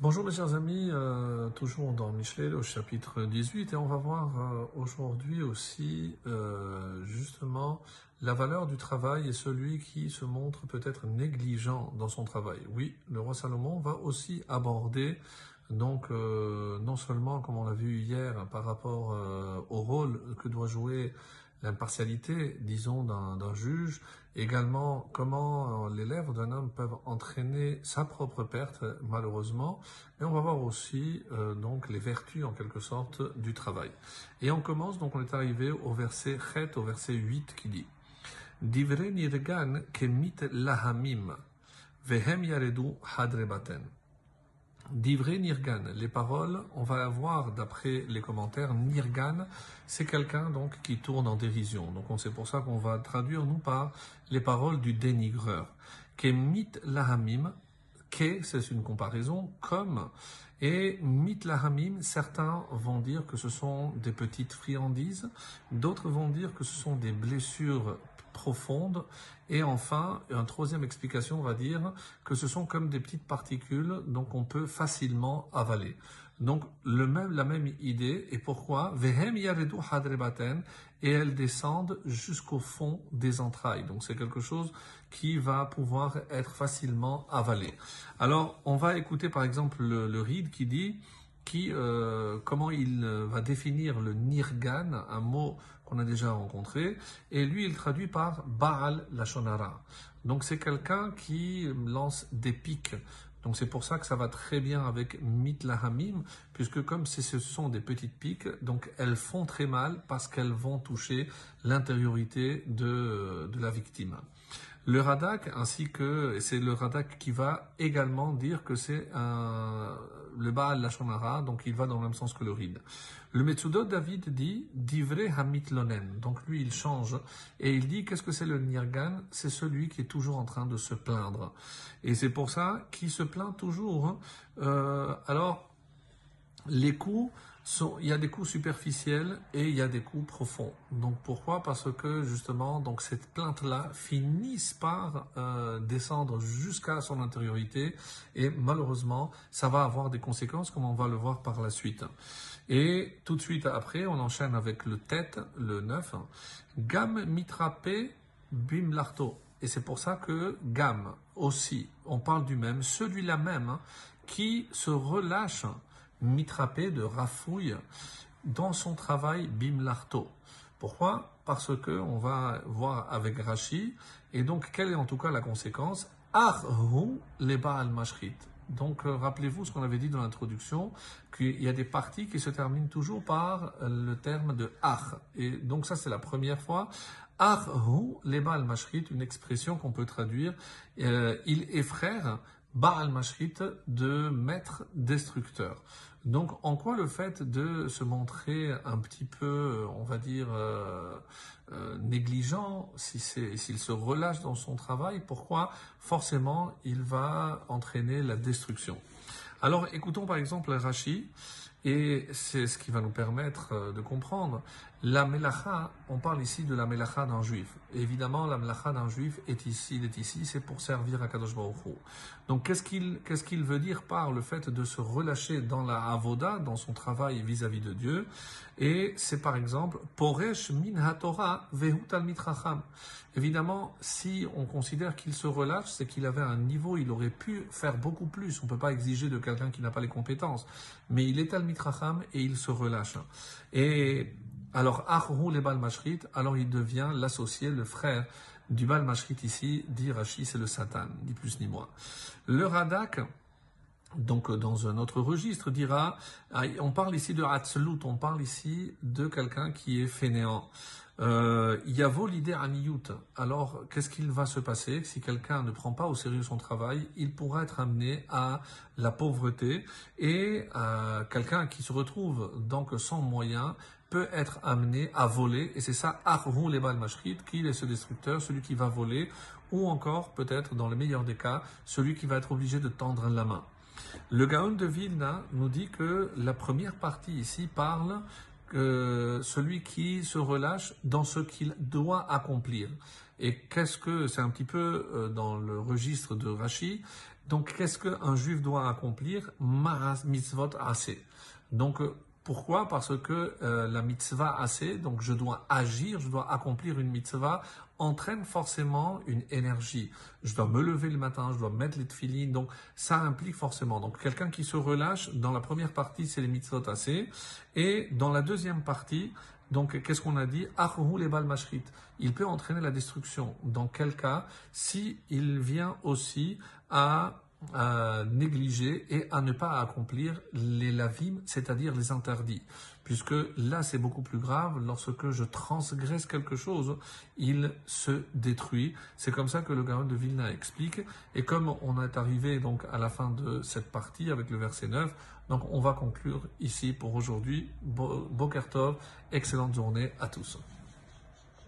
Bonjour mes chers amis, euh, toujours dans Michel au chapitre 18 et on va voir euh, aujourd'hui aussi euh, justement la valeur du travail et celui qui se montre peut-être négligent dans son travail. Oui, le roi Salomon va aussi aborder donc non seulement comme on l'a vu hier par rapport au rôle que doit jouer l'impartialité, disons, d'un juge, également comment euh, les lèvres d'un homme peuvent entraîner sa propre perte, malheureusement, et on va voir aussi euh, donc les vertus en quelque sorte du travail. Et on commence, donc on est arrivé au verset au verset 8 qui dit Divre nirgan kemit lahamim, vehem yaredu hadrebaten. Divré Nirgan, les paroles, on va avoir d'après les commentaires, Nirgan, c'est quelqu'un donc qui tourne en dérision. Donc c'est pour ça qu'on va traduire nous par les paroles du dénigreur. Kemit lahamim, ke, c'est une comparaison, comme, et mit lahamim, certains vont dire que ce sont des petites friandises, d'autres vont dire que ce sont des blessures profonde. Et enfin, une troisième explication, on va dire que ce sont comme des petites particules, donc on peut facilement avaler. Donc le même, la même idée. Et pourquoi? Et elles descendent jusqu'au fond des entrailles. Donc c'est quelque chose qui va pouvoir être facilement avalé. Alors on va écouter par exemple le, le qui dit qui, euh, comment il euh, va définir le nirgan, un mot qu'on a déjà rencontré, et lui il traduit par Baal Lashonara. Donc c'est quelqu'un qui lance des pics. Donc c'est pour ça que ça va très bien avec mitlahamim, puisque comme ce sont des petites piques, donc elles font très mal parce qu'elles vont toucher l'intériorité de, de la victime. Le Radak, ainsi que, c'est le Radak qui va également dire que c'est le Baal Lachonara, donc il va dans le même sens que le Rid. Le Metsudot David dit Divre Hamit Lonen. Donc lui, il change et il dit qu'est-ce que c'est le Nirgan? C'est celui qui est toujours en train de se plaindre. Et c'est pour ça qu'il se plaint toujours. Hein. Euh, alors, les coups il y a des coups superficiels et il y a des coups profonds. Donc pourquoi? Parce que justement, donc cette plainte-là finisse par euh, descendre jusqu'à son intériorité et malheureusement, ça va avoir des conséquences comme on va le voir par la suite. Et tout de suite après, on enchaîne avec le tête, le 9. Gam mitrapé bim larto. Et c'est pour ça que Gam aussi, on parle du même, celui-là même hein, qui se relâche mitrapé de rafouille dans son travail bimlarto. Pourquoi? Parce que on va voir avec Rashi, et donc quelle est en tout cas la conséquence? Arhu leba al mashrit. Donc euh, rappelez-vous ce qu'on avait dit dans l'introduction, qu'il y a des parties qui se terminent toujours par euh, le terme de ar. Et donc ça c'est la première fois. Arhu leba al mashrit, une expression qu'on peut traduire. Euh, il est frère Baal Mashrit de maître destructeur. Donc, en quoi le fait de se montrer un petit peu, on va dire, euh, euh, négligent, s'il se relâche dans son travail, pourquoi forcément il va entraîner la destruction? Alors, écoutons par exemple Rashi, et c'est ce qui va nous permettre euh, de comprendre. La melacha, on parle ici de la melacha d'un juif. évidemment, la melacha d'un juif est ici, il est ici, c'est pour servir à Kadosh Baruch Donc, qu'est-ce qu'il qu'est-ce qu'il veut dire par le fait de se relâcher dans la avoda, dans son travail vis-à-vis de Dieu? Et c'est par exemple, poresh min haTorah vehut al mitracham. Évidemment, si on considère qu'il se relâche, c'est qu'il avait un niveau, il aurait pu faire beaucoup plus. On peut pas exiger de quelqu'un qui n'a pas les compétences. Mais il est et il se relâche. Et alors, Arhu le Bal Mashrit, alors il devient l'associé, le frère du Bal Mashrit ici, dit Rashi, c'est le Satan, ni plus ni moins. Le Radak, donc dans un autre registre, dira, on parle ici de Hatzlut, on parle ici de quelqu'un qui est fainéant. Euh, Yavo l'idée aniyut. Alors, qu'est-ce qu'il va se passer si quelqu'un ne prend pas au sérieux son travail? Il pourra être amené à la pauvreté et euh, quelqu'un qui se retrouve donc sans moyens peut être amené à voler, et c'est ça, Arhou les Mashrit, qui est ce destructeur, celui qui va voler, ou encore, peut-être, dans le meilleur des cas, celui qui va être obligé de tendre la main. Le Gaon de Vilna nous dit que la première partie ici parle que celui qui se relâche dans ce qu'il doit accomplir. Et qu'est-ce que c'est un petit peu euh, dans le registre de Rashi Donc, qu'est-ce qu'un juif doit accomplir? Maras mitzvot assez. Donc, pourquoi? Parce que euh, la mitzvah assez, donc je dois agir, je dois accomplir une mitzvah, entraîne forcément une énergie. Je dois me lever le matin, je dois mettre les tefillines, donc ça implique forcément. Donc quelqu'un qui se relâche, dans la première partie, c'est les mitzvot assez, et dans la deuxième partie, donc, qu'est-ce qu'on a dit? Les mashrit. Il peut entraîner la destruction. Dans quel cas? Si vient aussi à à négliger et à ne pas accomplir les lavim, c'est-à-dire les interdits. Puisque là, c'est beaucoup plus grave. Lorsque je transgresse quelque chose, il se détruit. C'est comme ça que le Gaon de Vilna explique. Et comme on est arrivé donc à la fin de cette partie avec le verset 9, donc on va conclure ici pour aujourd'hui. Bokertov, excellente journée à tous.